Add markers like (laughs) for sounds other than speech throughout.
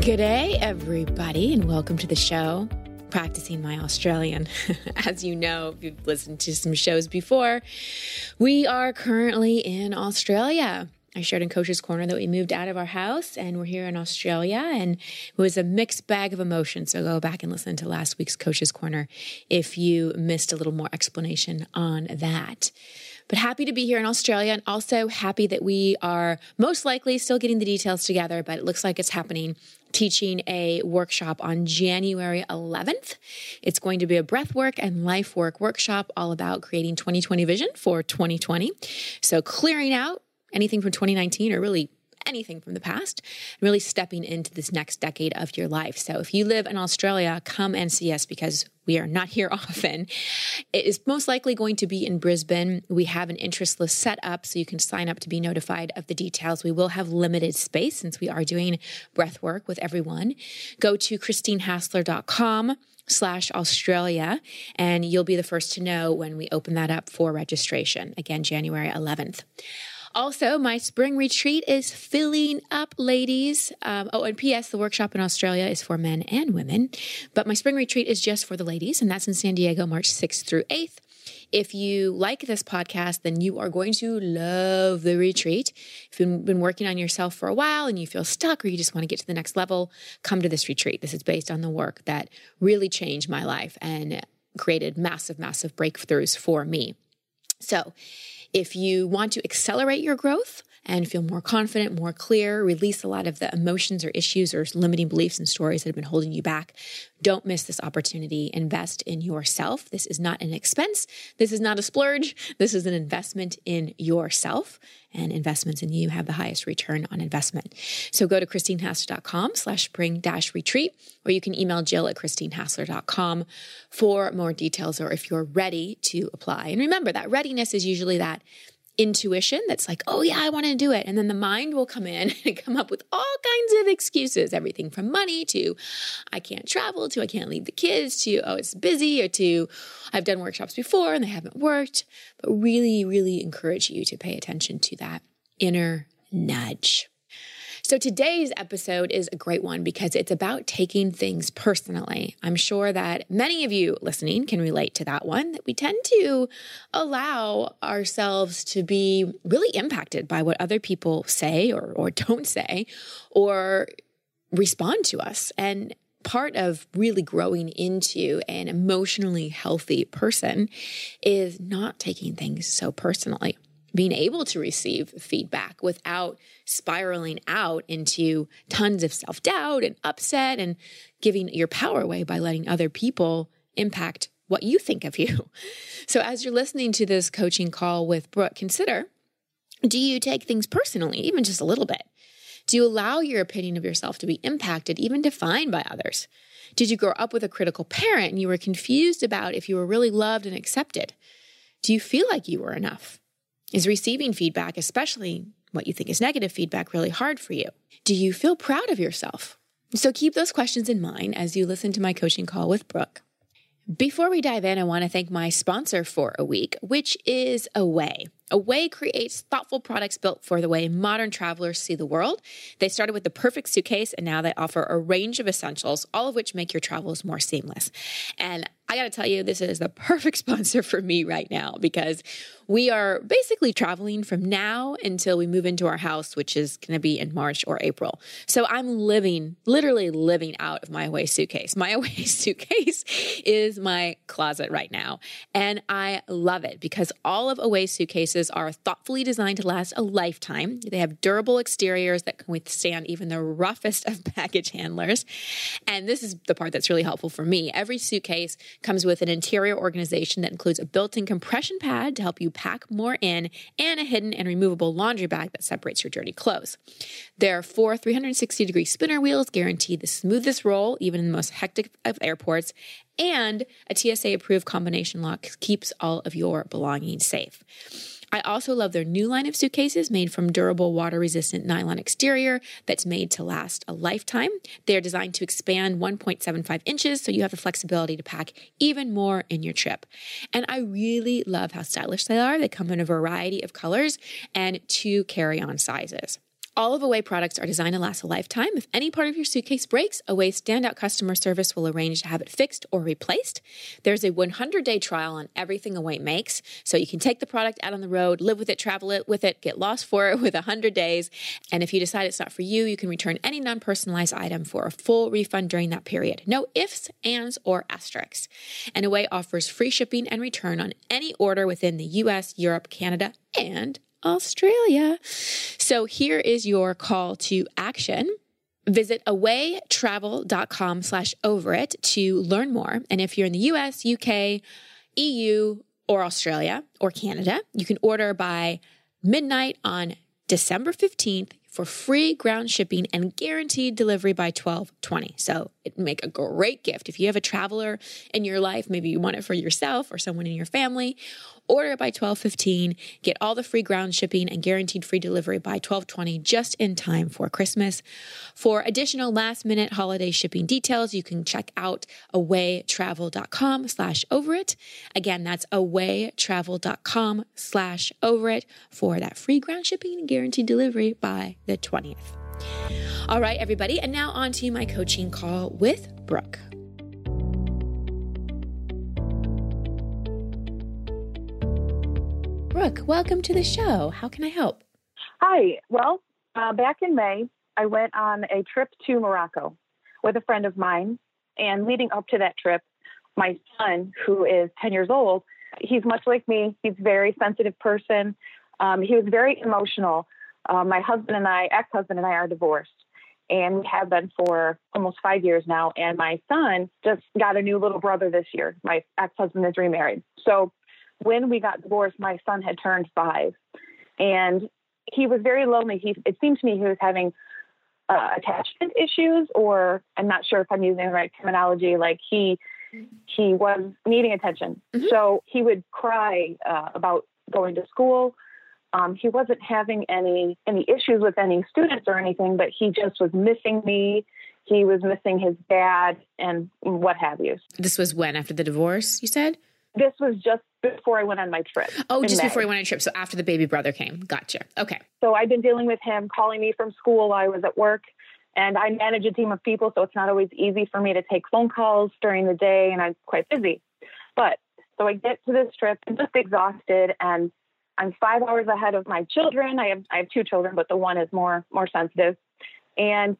Good day, everybody, and welcome to the show. Practicing my Australian. (laughs) As you know, if you've listened to some shows before, we are currently in Australia. I shared in Coach's Corner that we moved out of our house and we're here in Australia, and it was a mixed bag of emotions. So go back and listen to last week's Coach's Corner if you missed a little more explanation on that. But happy to be here in Australia and also happy that we are most likely still getting the details together, but it looks like it's happening. Teaching a workshop on January 11th. It's going to be a breath work and life work workshop all about creating 2020 vision for 2020. So, clearing out anything from 2019 or really anything from the past, and really stepping into this next decade of your life. So if you live in Australia, come and see us because we are not here (laughs) often. It is most likely going to be in Brisbane. We have an interest list set up so you can sign up to be notified of the details. We will have limited space since we are doing breath work with everyone. Go to christinehassler.com slash Australia, and you'll be the first to know when we open that up for registration. Again, January 11th. Also, my spring retreat is filling up, ladies. Um, oh, and P.S., the workshop in Australia is for men and women, but my spring retreat is just for the ladies, and that's in San Diego, March 6th through 8th. If you like this podcast, then you are going to love the retreat. If you've been working on yourself for a while and you feel stuck or you just want to get to the next level, come to this retreat. This is based on the work that really changed my life and created massive, massive breakthroughs for me. So, if you want to accelerate your growth and feel more confident, more clear, release a lot of the emotions or issues or limiting beliefs and stories that have been holding you back, don't miss this opportunity. Invest in yourself. This is not an expense. This is not a splurge. This is an investment in yourself and investments in you have the highest return on investment. So go to christinehassler.com slash spring dash retreat, or you can email Jill at christinehassler.com for more details or if you're ready to apply. And remember that readiness is usually that intuition that's like, oh, yeah, I want to do it. And then the mind will come in (laughs) and come up with all kinds of excuses everything from money to I can't travel to I can't leave the kids to oh, it's busy or to I've done workshops before and they haven't worked. But really, really encourage you to pay attention to that inner nudge. So today's episode is a great one because it's about taking things personally. I'm sure that many of you listening can relate to that one that we tend to allow ourselves to be really impacted by what other people say or, or (laughs) don't say or respond to us. And part of really growing into an emotionally healthy person is not taking things so personally being able to receive feedback without spiraling out into tons of self doubt and upset and giving your power away by letting other people impact what you think of you. (laughs) So, as you're listening to this coaching call with Brooke, consider do you take things personally, even just a little bit? Do you allow your opinion of yourself to be impacted, even defined by others? Did you grow up with a critical parent and you were confused about if you were really loved and accepted? Do you feel like you were enough? Is receiving feedback, especially what you think is negative feedback, really hard for you? Do you feel proud of yourself? So keep those questions in mind as you listen to my coaching call with Brooke. Before we dive in, I want to thank my sponsor for a week, which is Away. Away creates thoughtful products built for the way modern travelers see the world. They started with the perfect suitcase and now they offer a range of essentials, all of which make your travels more seamless. And I got to tell you, this is the perfect (laughs) sponsor for me right now because we are basically traveling from now until we move into our house, which is going to be in March or April. So I'm living, literally living out of my away suitcase. My (laughs) away suitcase is my closet right now. And I love it because all of away suitcases are thoughtfully designed to last a lifetime. They have durable exteriors that can withstand even the roughest of (laughs) baggage handlers. And this is the part that's really helpful for me. Every suitcase Comes with an interior organization that includes a built in compression pad to help you pack more in and a hidden and removable laundry bag that separates your dirty clothes. Their four 360 degree spinner wheels guarantee the smoothest roll, even in the most hectic of airports, and a TSA approved combination lock keeps all of your belongings safe. I also love their new line of suitcases made from durable water resistant nylon exterior that's made to last a lifetime. They're designed to expand 1.75 inches so you have the flexibility to pack even more in your trip. And I really love how stylish they are. They come in a variety of colors and two carry on sizes. All of Away products are designed to last a lifetime. If any part of your suitcase breaks, Away standout customer service will arrange to have it fixed or replaced. There's a 100 day trial on everything Away makes, so you can take the product out on the road, live with it, travel it with it, get lost for it (laughs) with 100 days. And if you decide it's not for you, you can return any non personalized item for a full refund during that period. No ifs, ands, or asterisks. And Away offers free shipping and return on any order within the US, Europe, Canada, and Australia. So here is your call to action. Visit awaytravel.com slash over it to learn more. And if you're in the US, UK, EU, or Australia or Canada, you can order by midnight on December 15th for free ground shipping and guaranteed delivery by 1220. So it make a great gift. If you have a traveler in your life, maybe you want it for yourself or someone in your family, order it by 1215, get all the free ground shipping and guaranteed free delivery by 1220 just in time for Christmas. For additional last minute holiday shipping details, you can check out awaytravel.com slash over it. Again, that's awaytravel.com slash over it for that free ground shipping and guaranteed delivery by the 20th. All right, everybody. And now on to my coaching call with Brooke. Brooke, welcome to the show. How can I help? Hi. Well, uh, back in May, I went on a trip to Morocco with a friend of mine. And leading up to that trip, my son, who is 10 years old, he's much like me. He's a very sensitive person. Um, he was very emotional. Uh, my husband and I, ex husband and I, are divorced. And we have been for almost five years now. And my son just got a new little brother this year. My ex husband is remarried. So when we got divorced, my son had turned five. And he was very lonely. He, it seemed to me he was having uh, attachment issues, or I'm not sure if I'm using the right terminology. Like he he was needing attention, mm-hmm. so he would cry uh, about going to school um, he wasn't having any any issues with any students or anything, but he just was missing me. He was missing his dad and what have you. This was when after the divorce, you said. This was just before I went on my trip. Oh, just May. before I went on a trip. So after the baby brother came. Gotcha. Okay. So I've been dealing with him calling me from school while I was at work. And I manage a team of people, so it's not always easy for me to take phone calls during the day, and I'm quite busy. But so I get to this trip, I'm just exhausted, and I'm five hours ahead of my children. I have I have two children, but the one is more more sensitive. And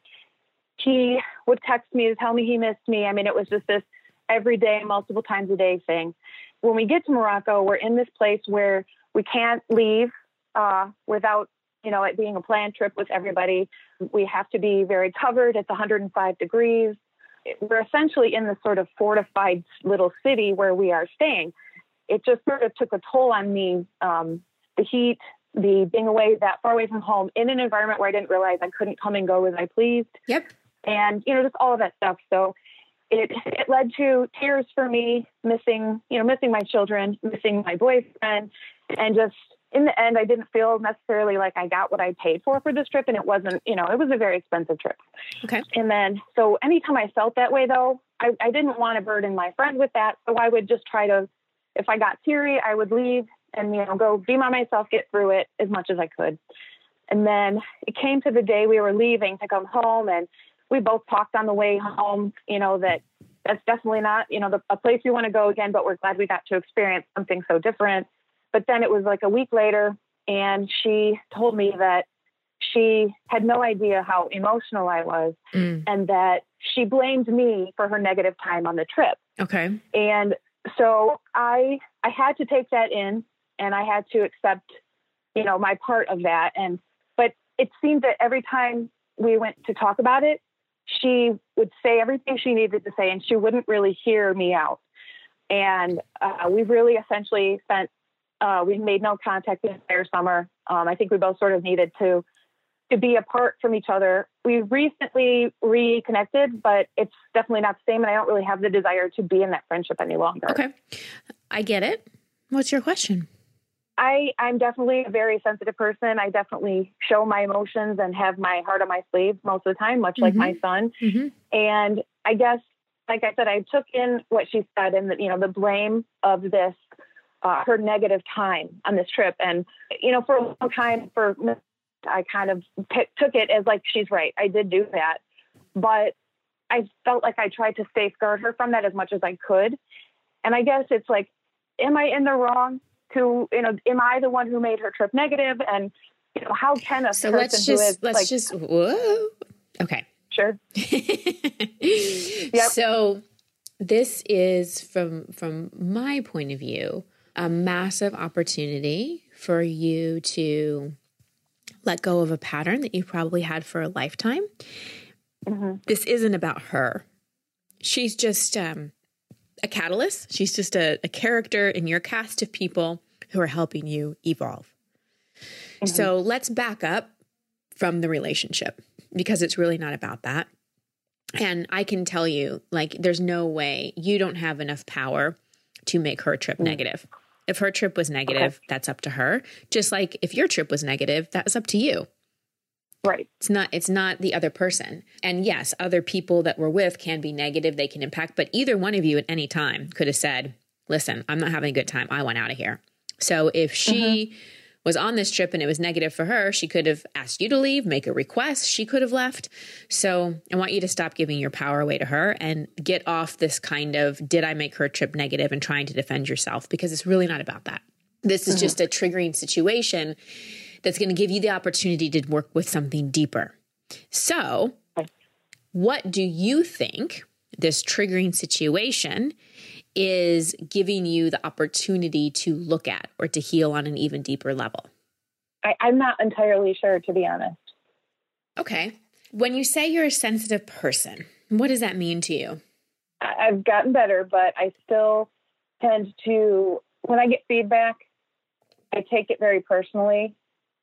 he would text me to tell me he missed me. I mean, it was just this every day, multiple times a day thing. When we get to Morocco, we're in this place where we can't leave uh, without you know it being a planned trip with everybody. We have to be very covered. It's 105 degrees. We're essentially in this sort of fortified little city where we are staying it just sort of took a toll on me. Um, the heat, the being away that far away from home in an environment where I didn't realize I couldn't come and go as I pleased. Yep. And you know, just all of that stuff. So it it led to tears for me, missing you know, missing my children, missing my boyfriend, and just in the end, I didn't feel necessarily like I got what I paid for for this trip, and it wasn't, you know, it was a very expensive trip. Okay. And then, so anytime I felt that way, though, I, I didn't want to burden my friend with that, so I would just try to if I got teary, I would leave and you know go be by myself, get through it as much as I could. And then it came to the day we were leaving to come home, and we both talked on the way home. You know that that's definitely not you know the, a place we want to go again, but we're glad we got to experience something so different. But then it was like a week later, and she told me that she had no idea how emotional I was, mm. and that she blamed me for her negative time on the trip. Okay. And so I I had to take that in and I had to accept, you know, my part of that. And but it seemed that every time we went to talk about it, she would say everything she needed to say and she wouldn't really hear me out. And uh, we really essentially spent, uh, we made no contact the entire summer. Um, I think we both sort of needed to to be apart from each other. We recently reconnected, but it's definitely not the same. And I don't really have the desire to be in that friendship any longer. Okay. I get it. What's your question? I, I'm definitely a very sensitive person. I definitely show my emotions and have my heart on my sleeve most of the time, much mm-hmm. like my son. Mm-hmm. And I guess, like I said, I took in what she said and the, you know, the blame of this, uh, her negative time on this trip. And, you know, for a long time, for I kind of t- took it as like, she's right. I did do that. But I felt like I tried to safeguard her from that as much as I could. And I guess it's like, am I in the wrong to, you know, am I the one who made her trip negative? And, you know, how can a so person let's just, who is let's like, just, whoa. Okay. Sure. (laughs) yep. So this is from, from my point of view, a massive opportunity for you to let go of a pattern that you've probably had for a lifetime. Mm-hmm. This isn't about her. She's just um, a catalyst. She's just a, a, character in your cast of people who are helping you evolve. Mm-hmm. So let's back up from the relationship because it's really not about that. And I can tell you, like, there's no way you don't have enough power to make her trip mm-hmm. negative. If her trip was negative, okay. that's up to her. Just like if your trip was negative, that's up to you. Right. It's not it's not the other person. And yes, other people that we're with can be negative, they can impact, but either one of you at any time could have said, "Listen, I'm not having a good time. I want out of here." So if she mm-hmm was on this trip and it was negative for her, she could have asked you to leave, make a request. She could have left. So I want you to stop giving your power away to her and get off this kind of did I make her trip negative and trying to defend yourself because it's really not about that. This is mm-hmm. just a triggering situation that's going to give you the opportunity to work with something deeper. So, what do you think this triggering situation is giving you the opportunity to look at or to heal on an even deeper level? I, I'm not entirely sure, to be honest. Okay. When you say you're a sensitive person, what does that mean to you? I've gotten better, but I still tend to, when I get feedback, I take it very personally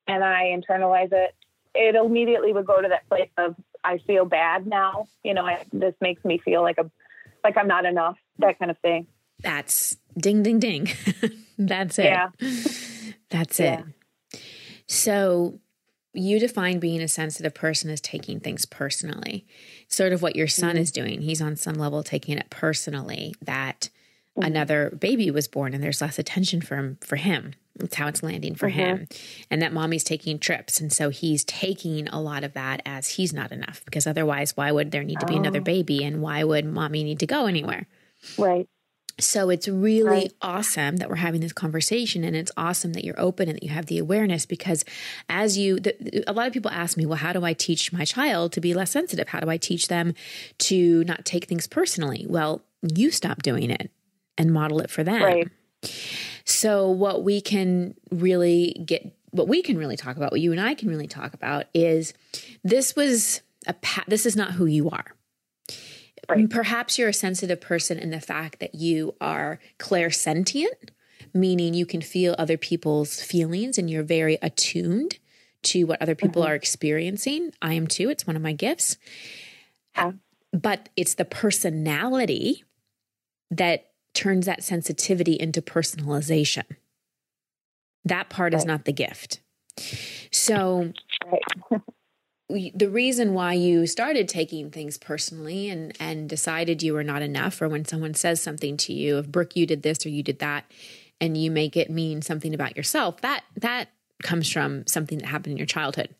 and I internalize it. It immediately would go to that place of I feel bad now. You know, I, this makes me feel like a like I'm not enough, that kind of thing. That's ding, ding, ding. (laughs) That's it. Yeah. That's yeah. it. So you define being a sensitive person as taking things personally. Sort of what your son mm-hmm. is doing. He's on some level taking it personally that mm-hmm. another baby was born and there's less attention for him for him. That's how it's landing for mm-hmm. him. And that mommy's taking trips. And so he's taking a lot of that as he's not enough because otherwise, why would there need to be oh. another baby? And why would mommy need to go anywhere? Right. So it's really right. awesome that we're having this conversation and it's awesome that you're open and that you have the awareness because as you the, a lot of people ask me, well how do I teach my child to be less sensitive? How do I teach them to not take things personally? Well, you stop doing it and model it for them. Right. So, what we can really get, what we can really talk about, what you and I can really talk about is this was a, this is not who you are. Right. Perhaps you're a sensitive person in the fact that you are clairsentient, meaning you can feel other people's feelings and you're very attuned to what other people mm-hmm. are experiencing. I am too. It's one of my gifts. Yeah. But it's the personality that turns that sensitivity into personalization. That part right. is not the gift. So, right. (laughs) the reason why you started taking things personally and and decided you were not enough, or when someone says something to you, if Brooke, you did this or you did that, and you make it mean something about yourself, that that comes from something that happened in your childhood.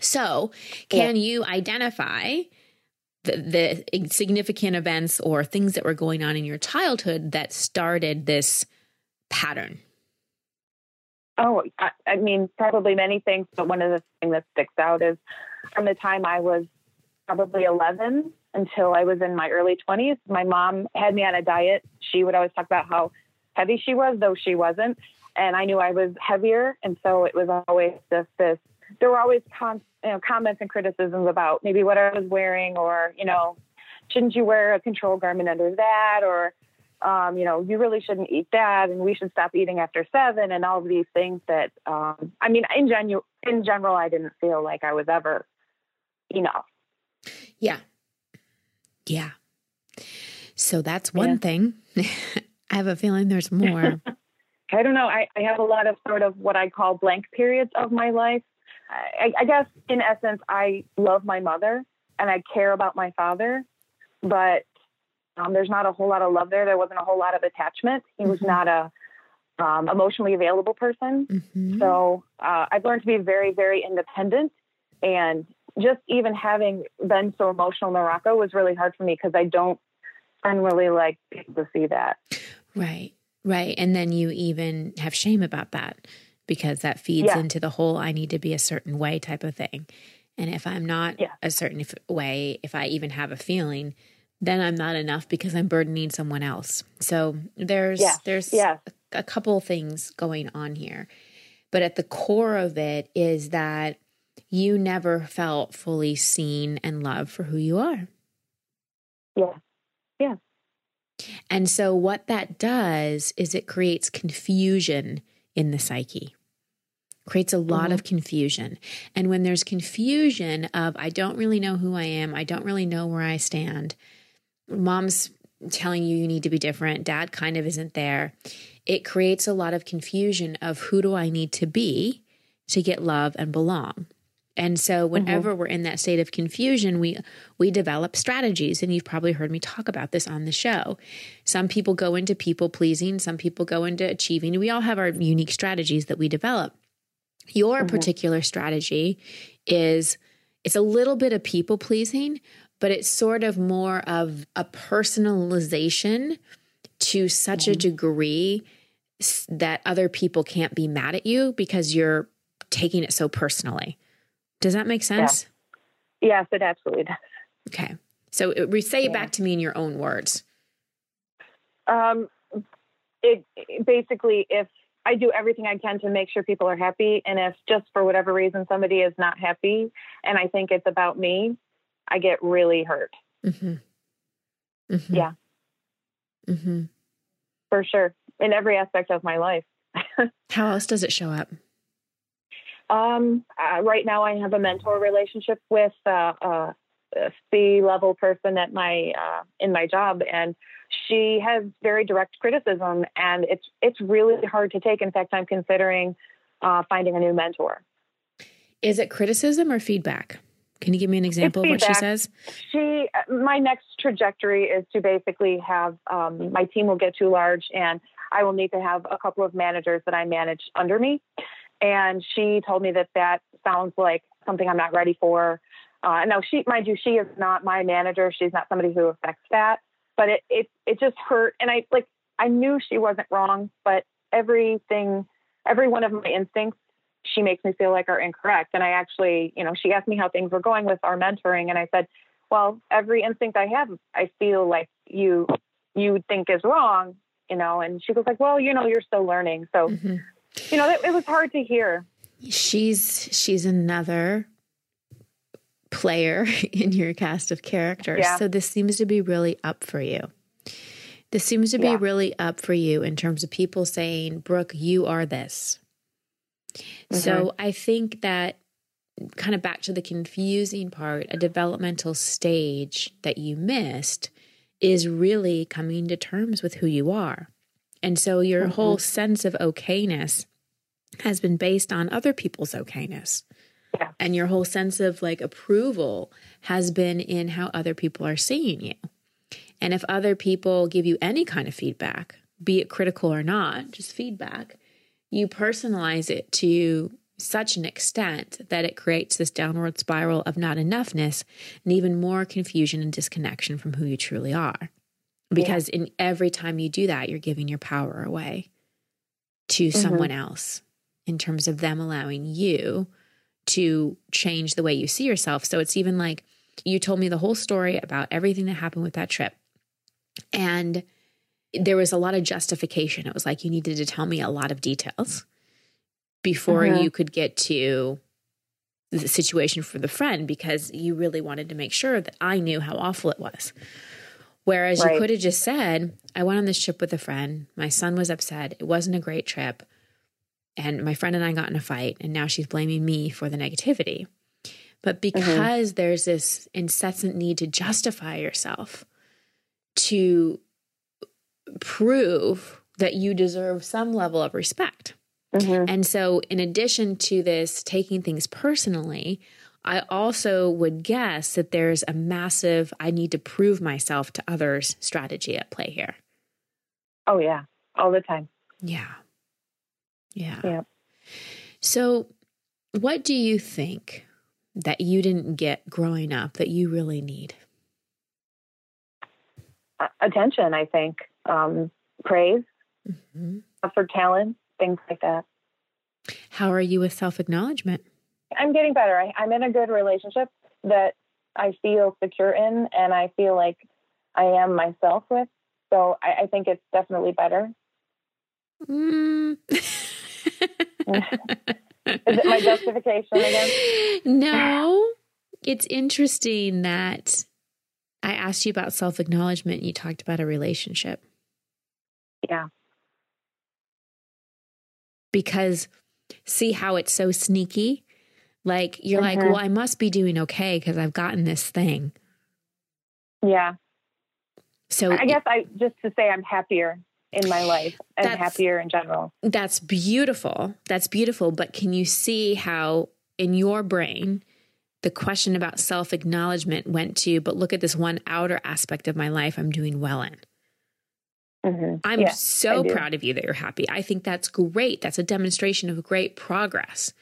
So, can yeah. you identify the, the significant events or things that were going on in your childhood that started this pattern? Oh, I, I, mean, probably many things, but one of the things that sticks out is from the time I was probably 11 until I was in my early 20s, my mom had me on a diet. She would always talk about how heavy she was, though she wasn't. And I knew I was heavier. And so it was always just this, there were always con- you know, comments and criticisms about maybe what I was wearing or, you know, shouldn't you wear a control garment under that? Or, um, you know, you really shouldn't eat that, and we should stop eating after seven, and all of these things that, um, I mean, in general, in general, I didn't feel like I was ever enough. Yeah, yeah. So that's one yeah. thing. (laughs) I have a feeling there's more. (laughs) I don't know. I, I have a lot of sort of what I call blank periods of my life. I, I guess in essence, I love my mother and I care about my father, but um, there's not a whole lot of love there. There wasn't a whole lot of attachment. He was mm-hmm. not a um, emotionally available person. Mm-hmm. So uh, I've learned to be very, very independent. And just even having been so emotional in Morocco was really hard for me because I don't really like people to see that. Right, right. And then you even have shame about that because that feeds yeah. into the whole I need to be a certain way type of thing. And if I'm not yeah. a certain way, if I even have a feeling, then I'm not enough because I'm burdening someone else. So there's yeah. there's. A, a couple things going on here. But at the core of it is that you never felt fully seen and loved for who you are. Yeah. Yeah. And so what that does is it creates confusion in the psyche creates a lot mm-hmm. of confusion. And when there's confusion of, I don't really know who I am, I don't really know where I stand, mom's telling you you need to be different, dad kind of isn't there, it creates a lot of confusion of who do I need to be to get love and belong. And so whenever mm-hmm. we're in that state of confusion, we we develop strategies and you've probably heard me talk about this on the show. Some people go into people pleasing, some people go into achieving. We all have our unique strategies that we develop. Your mm-hmm. particular strategy is it's a little bit of people pleasing, but it's sort of more of a personalization to such mm-hmm. a degree that other people can't be mad at you because you're taking it so personally. Does that make sense? Yeah. Yes, it absolutely does. Okay. So uh, say yeah. it back to me in your own words. Um, it, it basically, if I do everything I can to make sure people are happy. And if just for whatever reason somebody is not happy and I think it's about me, I get really hurt. Mm-hmm. Mm-hmm. Yeah. Mm-hmm. For sure. In every aspect of my life. (laughs) How else does it show up? Um, uh, right now, I have a mentor relationship with uh, uh, a C level person at my uh, in my job, and she has very direct criticism, and it's it's really hard to take. In fact, I'm considering uh, finding a new mentor. Is it criticism or feedback? Can you give me an example of what she says? She, my next trajectory is to basically have um, my team will get too large, and I will need to have a couple of managers that I manage under me. And she told me that that sounds like something I'm not ready for. Uh, now, she, mind you, she is not my manager. She's not somebody who affects that but it, it, it just hurt. And I like, I knew she wasn't wrong, but everything, every one of my instincts, she makes me feel like are incorrect. And I actually, you know, she asked me how things were going with our mentoring. And I said, well, every instinct I have, I feel like you, you think is wrong, you know, and she goes like, well, you know, you're still learning. So, mm-hmm. You know, it, it was hard to hear. She's, she's another player (laughs) in your cast of characters. Yeah. So this seems to be really up for you. This seems to be yeah. really up for you in terms of people saying, Brooke, you are this. Mm-hmm. So I think that kind of back to the confusing part, a developmental stage that you missed is really coming to terms with who you are. And so your mm-hmm. whole sense of okayness has been based on other people's okayness. Yeah. And your whole sense of like approval has been in how other people are seeing you. And if other people give you any kind of feedback, be it critical or not, just feedback, you personalize it to such an extent that it creates this downward spiral of not enoughness and even more confusion and disconnection from who you truly are. Because yeah. in every time you do that, you're giving your power away to mm-hmm. someone else in terms of them allowing you to change the way you see yourself. So it's even like you told me the whole story about everything that happened with that trip. And there was a lot of justification. It was like you needed to tell me a lot of details before uh-huh. you could get to the situation for the friend because you really wanted to make sure that I knew how awful it was. Whereas Right. you could have just said, I went on this trip with a friend. My son was upset. It wasn't a great trip. And my friend and I got in a fight, and now she's blaming me for the negativity. But because there's this incessant need to justify yourself, to prove that you deserve some level of respect. Mhm. And so, in addition to this taking things personally, I also would guess that there's a massive I need to prove myself to others strategy at play here. Oh yeah, all the time. Yeah. Yeah. Yeah. So, what do you think that you didn't get growing up that you really need? Attention, I think. Um, praise Mhm. for talent, things like that. How are you with self acknowledgement? I'm getting better. I, I'm in a good relationship that I feel secure in, and I feel like I am myself with. So I, I think it's definitely better. Mm. Is it my justification again? (laughs) No. It's interesting that I asked you about self acknowledgement. You talked about a relationship Yeah. because see how it's so sneaky? Like, you're like, Mhm. well, I must be doing okay because I've gotten this thing. Yeah. So I guess I just to say I'm happier in my life and happier in general. That's beautiful. That's beautiful. But can you see how in your brain, the question about self acknowledgement went to, but look at this one outer aspect of my life I'm doing well in? hmm I'm Yeah, so proud of you that you're happy. I think that's great. That's a demonstration of great progress.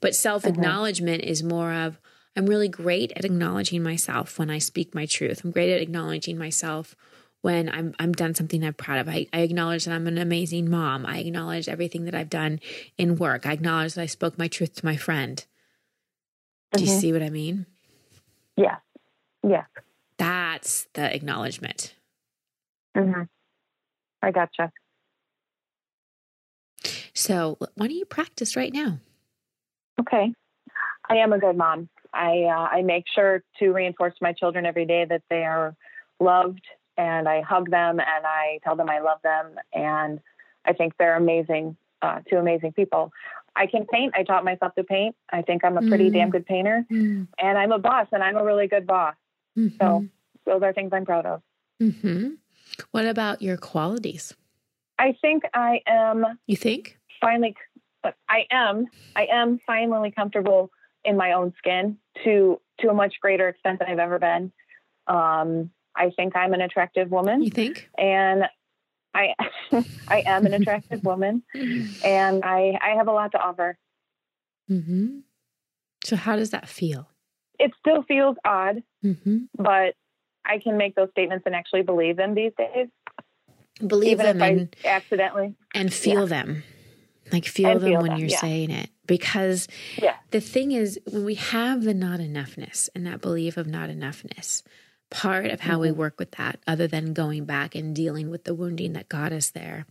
But self acknowledgement is more of, I'm really great at acknowledging myself when I speak my truth. I'm great at acknowledging myself when I'm I'm done something I'm proud of. I, I acknowledge that I'm an amazing mom. I acknowledge everything that I've done in work. I acknowledge that I spoke my truth to my friend. Do you Mhm. see what I mean? Yes. Yes. That's the acknowledgement. hmm I gotcha. So why don't you practice right now? Okay. I am a good mom. I uh, I make sure to reinforce to my children every day that they are loved, and I hug them and I tell them I love them, and I think they're amazing, uh, two amazing people. I can paint. I taught myself to paint. I think I'm a pretty Mm. damn good painter, and I'm a boss, and I'm a really good boss. So those are things I'm proud of. hmm What about your qualities? I think I am You think? finally but I am I am finally comfortable in my own skin to to a much greater extent than I've ever been. Um, I think I'm an attractive woman You think? and I (laughs) I am an attractive woman and I I have a lot to offer. Mm-hmm. So how does that feel? It still feels odd, hmm but I can make those statements and actually believe them these days, Believe even them if and, I accidentally. and feel them. Like feel And them feel when them, you're yeah. saying it. Because Yeah. the thing is, when we have the not enoughness and that belief of not enoughness, part of how we Mm-hmm. work with that, other than going back and dealing with the wounding that got us there,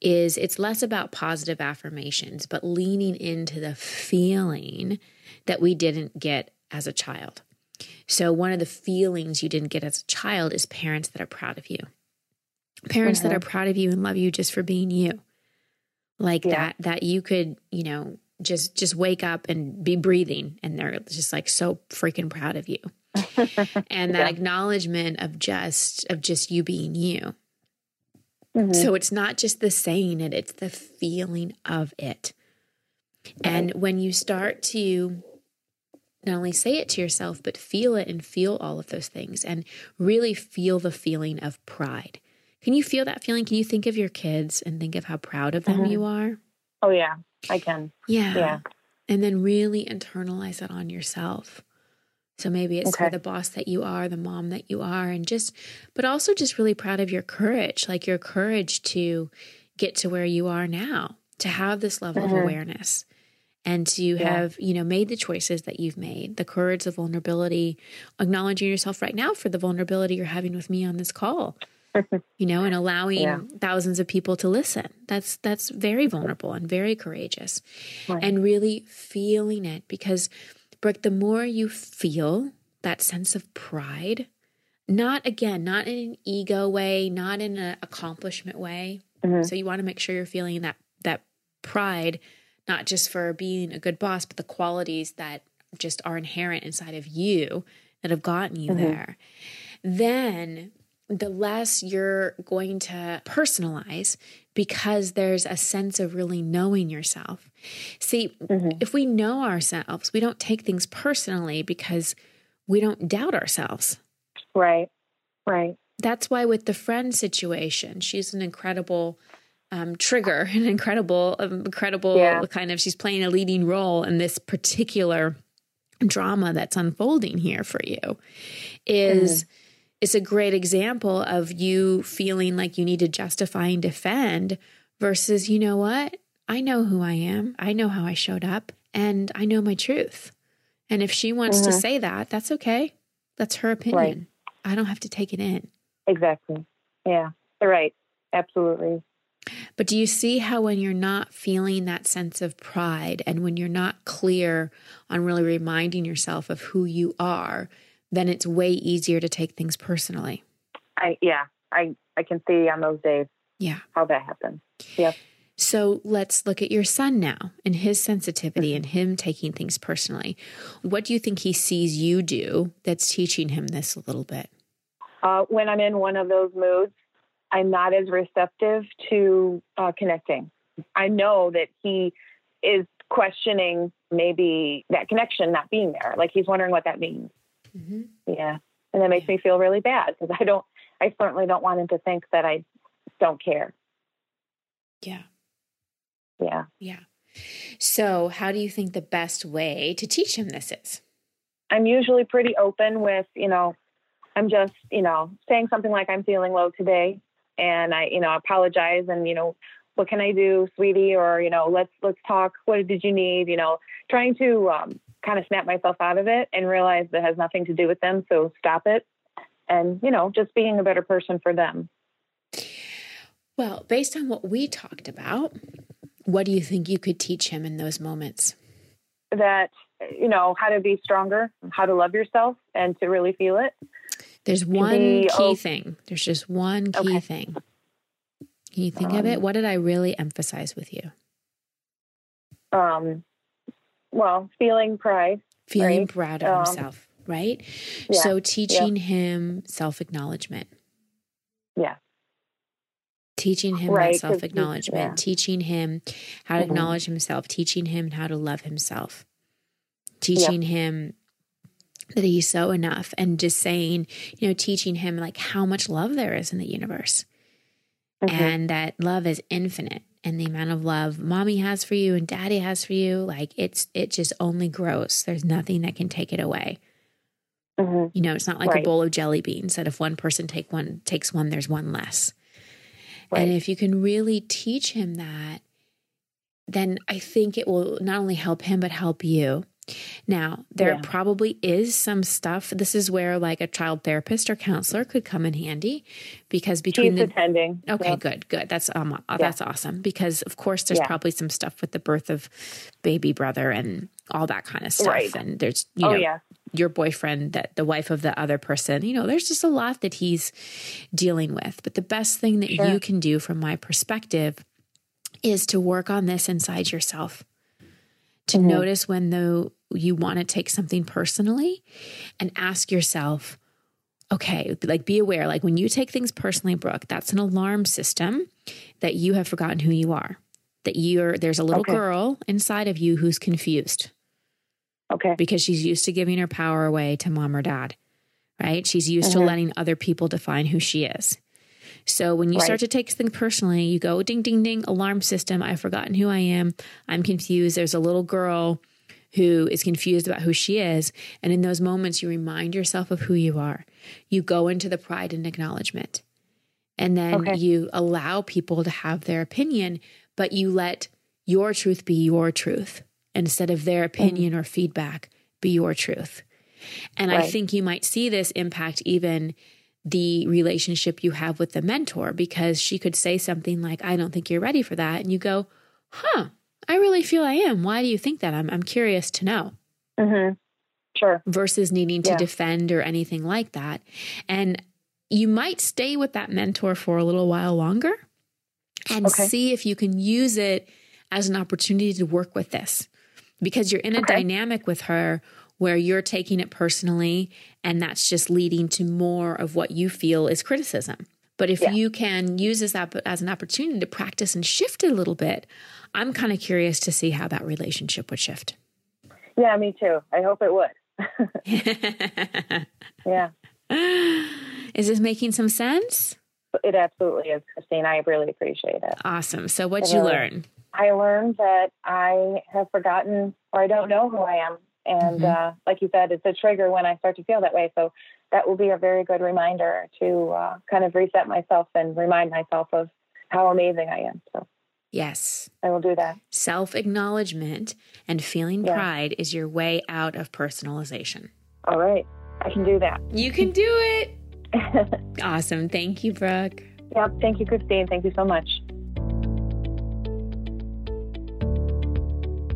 is it's less about positive affirmations, but leaning into the feeling that we didn't get as a child. So, one of the feelings you didn't get as a child is parents that are proud of you, parents that Mhm. are proud of you and love you just for being you like Yeah. that that you could you know just just wake up and be breathing and they're just like so freaking proud of you (laughs) and that Yeah. acknowledgement of just of just you being you Mhm. so it's not just the saying it it's the feeling of it and when you start to not only say it to yourself but feel it and feel all of those things and really feel the feeling of pride can you feel that feeling can you think of your kids and think of how proud of them Mhm. you are Oh yeah, I can. yeah. Yeah. And then really internalize that on yourself. So maybe it's for the boss that you are, the mom that you are, and just, but also just really proud of your courage, like your courage to get to where you are now, to have this level of Mhm. awareness and to Yeah. have, you know, made the choices that you've made, the courage, the vulnerability, acknowledging yourself right now for the vulnerability you're having with me on this call you know and allowing Yeah. thousands of people to listen that's that's very vulnerable and very courageous Right. and really feeling it because brooke the more you feel that sense of pride not again, not in an ego way, not in an accomplishment way. Mhm. So you want to make sure you're feeling that that pride, not just for being a good boss, but the qualities that just are inherent inside of you that have gotten you Mhm. there. Then the less you're going to personalize because there's a sense of really knowing yourself. See, Mhm. if we know ourselves, we don't take things personally because we don't doubt ourselves. Right. Right. That's why with the friend situation, she's an incredible um, trigger, (laughs) an incredible, um, incredible Yeah. kind of. She's playing a leading role in this particular drama that's unfolding here for you. Is it's a great example of you feeling like you need to justify and defend versus you know what I know who I am, I know how I showed up, and I know my truth. And if she wants to Mhm. say that, that's okay. That's her opinion. I don't have to take it in. Exactly. Yeah. Right. Absolutely. But do you see how when you're not feeling that sense of pride and when you're not clear on really reminding yourself of who you are, then it's way easier to take things personally. I yeah. I I can see on those days Yeah. how that happens. Yep. So let's look at your son now and his sensitivity and him taking things personally. What do you think he sees you do that's teaching him this a little bit? Uh, when I'm in one of those moods, I'm not as receptive to uh, connecting. I know that he is questioning maybe that connection not being there. Like he's wondering what that means. Mm-hmm. Yeah. And that makes me feel really bad because I don't, I certainly don't want him to think that I don't care. Yeah. Yeah. Yeah. So, how do you think the best way to teach him this is? I'm usually pretty open with, you know, I'm just, you know, saying something like I'm feeling low today and I, you know, apologize and, you know, what can I do, sweetie? Or, you know, let's, let's talk. What did you need? You know, trying to um, kind of snap myself out of it and realize that has nothing to do with them. So stop it. And, you know, just being a better person for them. Well, based on what we talked about, what do you think you could teach him in those moments? That, you know, how to be stronger, how to love yourself and to really feel it. There's one be key op- thing. There's just one key Okay. thing. Can you think of it? Um, What did I really emphasize with you? Um, well, feeling pride. Feeling Right. proud of Um, himself, right? yeah, So teaching him self acknowledgement. Yeah. Teaching him Right, that self acknowledgement, yeah. teaching him how to Mhm. acknowledge himself, teaching him how to love himself, teaching him that he's so enough, and just saying, you know, teaching him like how much love there is in the universe Mhm. and that love is infinite and the amount of love mommy has for you and daddy has for you like it's it just only grows. There's nothing that can take it away. Mhm. you know it's not like a bowl of jelly beans that if one person take one takes one there's one less. Right. and if you can really teach him that then i think it will not only help him but help you now there Yeah. probably is some stuff this is where like a child therapist or counselor could come in handy because between She's the attending. Okay, good, good. That's um, uh, that's awesome because of course there's Yeah. probably some stuff with the birth of baby brother and all that kind of stuff. Right. And there's you oh know yeah. your boyfriend that the wife of the other person. You know, there's just a lot that he's dealing with. But the best thing that Sure. you can do from my perspective is to work on this inside yourself. To Mhm. notice when though you want to take something personally and ask yourself, okay, like be aware, like when you take things personally, Brooke, that's an alarm system that you have forgotten who you are. That you're there's a little Okay. girl inside of you who's confused Okay. because she's used to giving her power away to mom or dad, right? She's used to Mhm. letting other people define who she is. So when you Right. start to take things personally, you go ding, ding, ding, alarm system. I've forgotten who I am. I'm confused. There's a little girl who is confused about who she is. And in those moments, you remind yourself of who you are. You go into the pride and acknowledgement. And then Okay. you allow people to have their opinion, but you let your truth be your truth instead of their mm-hmm. opinion or feedback be your truth. And I think you might see this impact even the relationship you have with the mentor because she could say something like, I don't think you're ready for that. And you go, huh, I really feel I am. Why do you think that? I'm, I'm curious to know. Mm-hmm. Sure. Versus needing to Yeah. defend or anything like that. And you might stay with that mentor for a little while longer and Okay. see if you can use it as an opportunity to work with this because you're in a Okay. dynamic with her where you're taking it personally and that's just leading to more of what you feel is criticism. But if Yeah. you can use this as an opportunity to practice and shift it a little bit, I'm kind of curious to see how that relationship would shift. Yeah, me too. I hope it would. (laughs) (laughs) Yeah, is this making some sense? it absolutely is, Christine. I really appreciate it. Awesome. So what'd you learn? I learned that I have forgotten or I don't know who I am. And Mhm. uh, like you said, it's a trigger when I start to feel that way. So that will be a very good reminder to uh, kind of reset myself and remind myself of how amazing I am. So Yes. I will do that. Self acknowledgement and feeling Yeah. pride is your way out of personalization. All right. I can do that. You can do it. (laughs) Awesome. Thank you, Brooke. yep. Thank you, Christine. Thank you so much.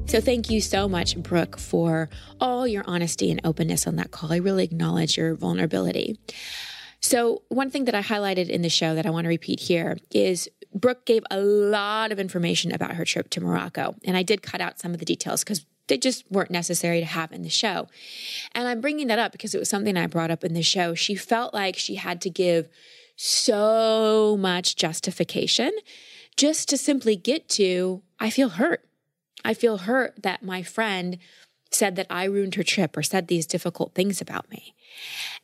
So, thank you so much, Brooke, for all your honesty and openness on that call. I really acknowledge your vulnerability. So, one thing that I highlighted in the show that I want to repeat here is Brooke gave a lot of information about her trip to Morocco. And I did cut out some of the details because they just weren't necessary to have in the show. And I'm bringing that up because it was something I brought up in the show. She felt like she had to give so much justification just to simply get to, I feel hurt. I feel hurt that my friend said that I ruined her trip or said these difficult things about me.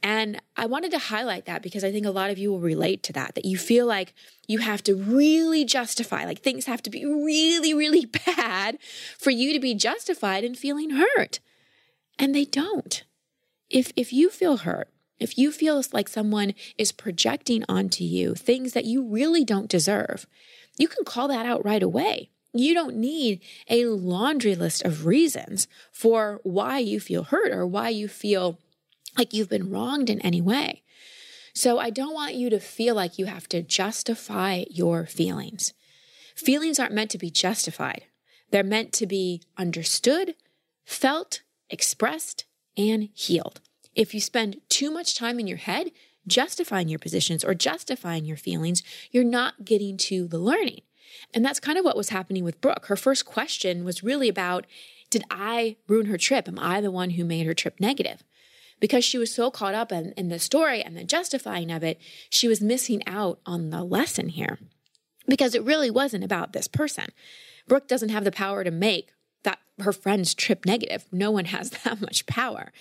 And I wanted to highlight that because I think a lot of you will relate to that, that you feel like you have to really justify, like things have to be really, really (laughs) bad for you to be justified in feeling hurt. And they don't. If, if you feel hurt, if you feel like someone is projecting onto you things that you really don't deserve, you can call that out right away. You don't need a laundry list of reasons for why you feel hurt or why you feel like you've been wronged in any way. So I don't want you to feel like you have to justify your feelings. Feelings aren't meant to be justified. They're meant to be understood, felt, expressed, and healed. If you spend too much time in your head justifying your positions or justifying your feelings, you're not getting to the learning. And that's kind of what was happening with Brooke. Her first question was really about Did I ruin her trip? Am I the one who made her trip negative? Because she was so caught up in, in the story and the justifying of it, she was missing out on the lesson here. Because it really wasn't about this person. Brooke doesn't have the power to make that her friend's trip negative. No one has (laughs) that much power.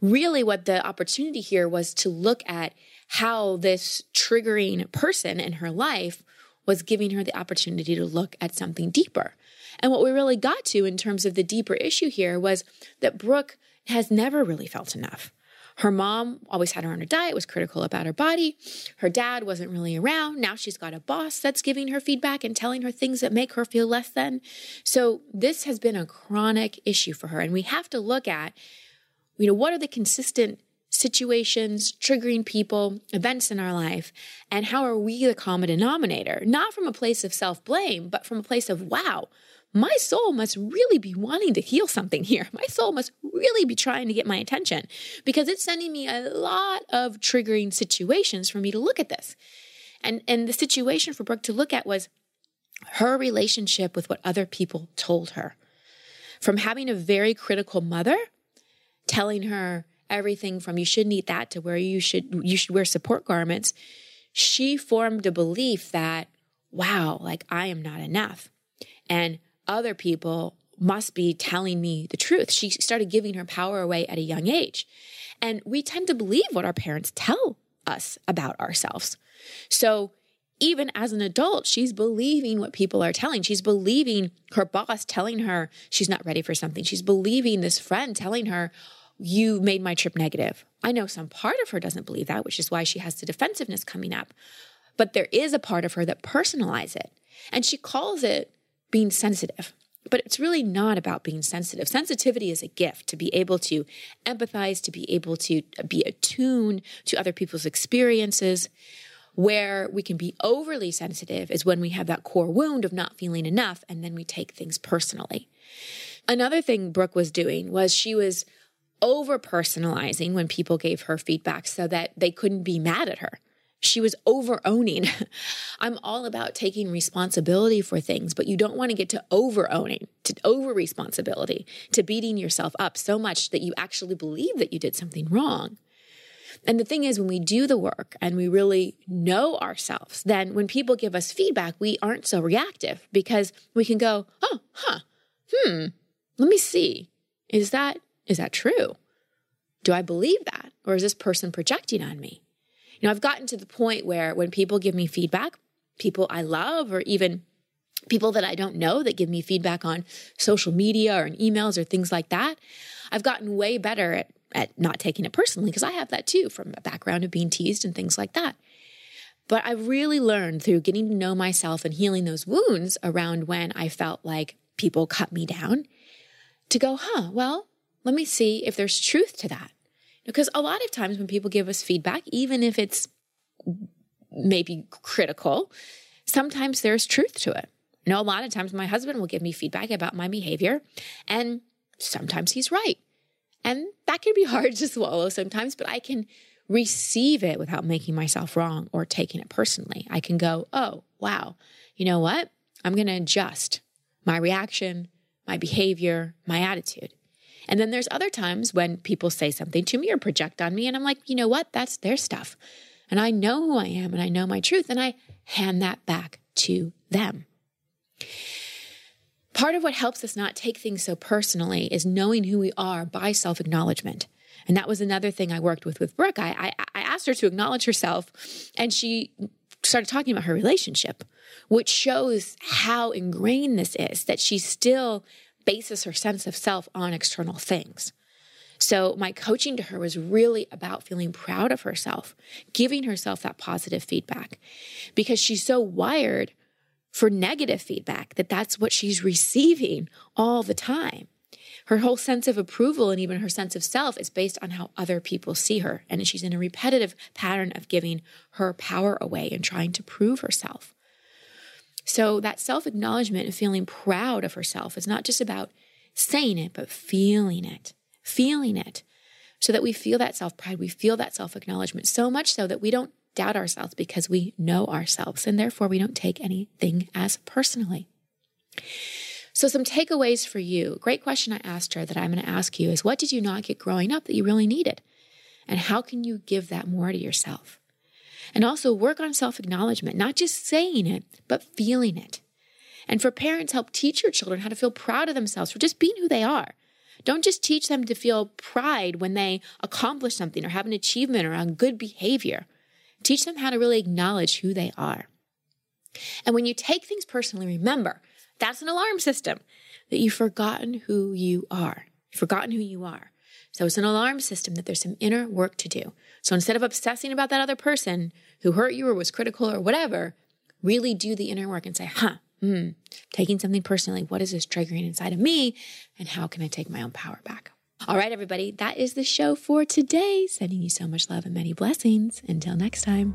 Really, what the opportunity here was to look at how this triggering person in her life was giving her the opportunity to look at something deeper. And what we really got to in terms of the deeper issue here was that Brooke has never really felt enough. Her mom always had her on her diet, was critical about her body. Her dad wasn't really around. Now she's got a boss that's giving her feedback and telling her things that make her feel less than. So this has been a chronic issue for her. And we have to look at, you know, what are the consistent situations, triggering people, events in our life, and how are we the common denominator? Not from a place of self blame, but from a place of, wow, my soul must really be wanting to heal something here. (laughs) My soul must really be trying to get my attention because it's sending me a lot of triggering situations for me to look at this. And, and the situation for Brooke to look at was her relationship with what other people told her. From having a very critical mother telling her everything from you shouldn't eat that to where you should you should wear support garments, she formed a belief that, wow, like I am not enough. And other people must be telling me the truth. She started giving her power away at a young age. And we tend to believe what our parents tell us about ourselves. So even as an adult, she's believing what people are telling. She's believing her boss telling her she's not ready for something. She's believing this friend telling her, you made my trip negative. I know some part of her doesn't believe that, which is why she has the defensiveness coming up. But there is a part of her that personalizes it. And she calls it being sensitive. But it's really not about being sensitive. Sensitivity is a gift to be able to empathize, to be able to be attuned to other people's experiences. Where we can be overly sensitive is when we have that core wound of not feeling enough and then we take things personally. Another thing Brooke was doing was she was over personalizing when people gave her feedback so that they couldn't be mad at her. She was over owning. (laughs) I'm all about taking responsibility for things, but you don't want to get to over owning, to over responsibility, to beating yourself up so much that you actually believe that you did something wrong. And the thing is, when we do the work and we really know ourselves, then when people give us feedback, we aren't so reactive because we can go, oh, huh, hmm, let me see. Is that is that true? Do I believe that? Or is this person projecting on me? You know, I've gotten to the point where when people give me feedback, people I love, or even people that I don't know that give me feedback on social media or in emails or things like that, I've gotten way better at, at not taking it personally because I have that too from a background of being teased and things like that. But I've really learned through getting to know myself and healing those wounds around when I felt like people cut me down to go, huh, well, let me see if there's truth to that. Because a lot of times when people give us feedback, even if it's maybe critical, sometimes there's truth to it. You know, a lot of times my husband will give me feedback about my behavior, and sometimes he's right. And that can be (laughs) hard to swallow sometimes, but I can receive it without making myself wrong or taking it personally. I can go, oh, wow, you know what? I'm going to adjust my reaction, my behavior, my attitude. And then there's other times when people say something to me or project on me, and I'm like, you know what? That's their stuff. And I know who I am and I know my truth, and I hand that back to them. Part of what helps us not take things so personally is knowing who we are by self acknowledgement. And that was another thing I worked with with Brooke. I, I, I asked her to acknowledge herself, and she started talking about her relationship, which shows how ingrained this is that she's still bases her sense of self on external things. So, my coaching to her was really about feeling proud of herself, giving herself that positive feedback because she's so wired for negative feedback that that's what she's receiving all the time. Her whole sense of approval and even her sense of self is based on how other people see her. And she's in a repetitive pattern of giving her power away and trying to prove herself. So that self acknowledgement and feeling proud of herself is not just about saying it, but feeling it, feeling it, so that we feel that self pride, we feel that self acknowledgement so much so that we don't doubt ourselves because we know ourselves and therefore we don't take anything as personally. So, some takeaways for you. Great question I asked her that I'm going to ask you is what did you not get growing up that you really needed? And how can you give that more to yourself? And also work on self acknowledgement, not just saying it, but feeling it. And for parents, help teach your children how to feel proud of themselves for just being who they are. Don't just teach them to feel pride when they accomplish something or have an achievement or on good behavior. Teach them how to really acknowledge who they are. And when you take things personally, remember that's an alarm system that you've forgotten who you are. You've forgotten who you are. So it's an alarm system that there's some inner work to do. So instead of obsessing about that other person who hurt you or was critical or whatever, really do the inner work and say, huh, hmm, taking something personally, what is this triggering inside of me? And how can I take my own power back? All right, everybody, that is the show for today. Sending you so much love and many blessings. Until next time.